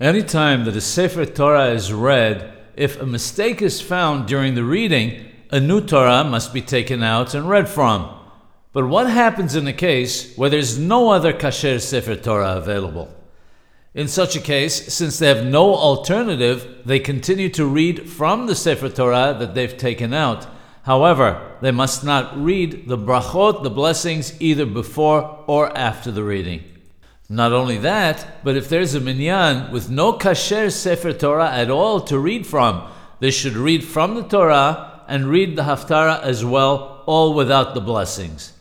Anytime that a Sefer Torah is read, if a mistake is found during the reading, a new Torah must be taken out and read from. But what happens in a case where there's no other kasher Sefer Torah available? In such a case, since they have no alternative, they continue to read from the Sefer Torah that they've taken out. However, they must not read the brachot, the blessings, either before or after the reading. Not only that, but if there's a minyan with no kasher sefer Torah at all to read from, they should read from the Torah and read the haftarah as well, all without the blessings.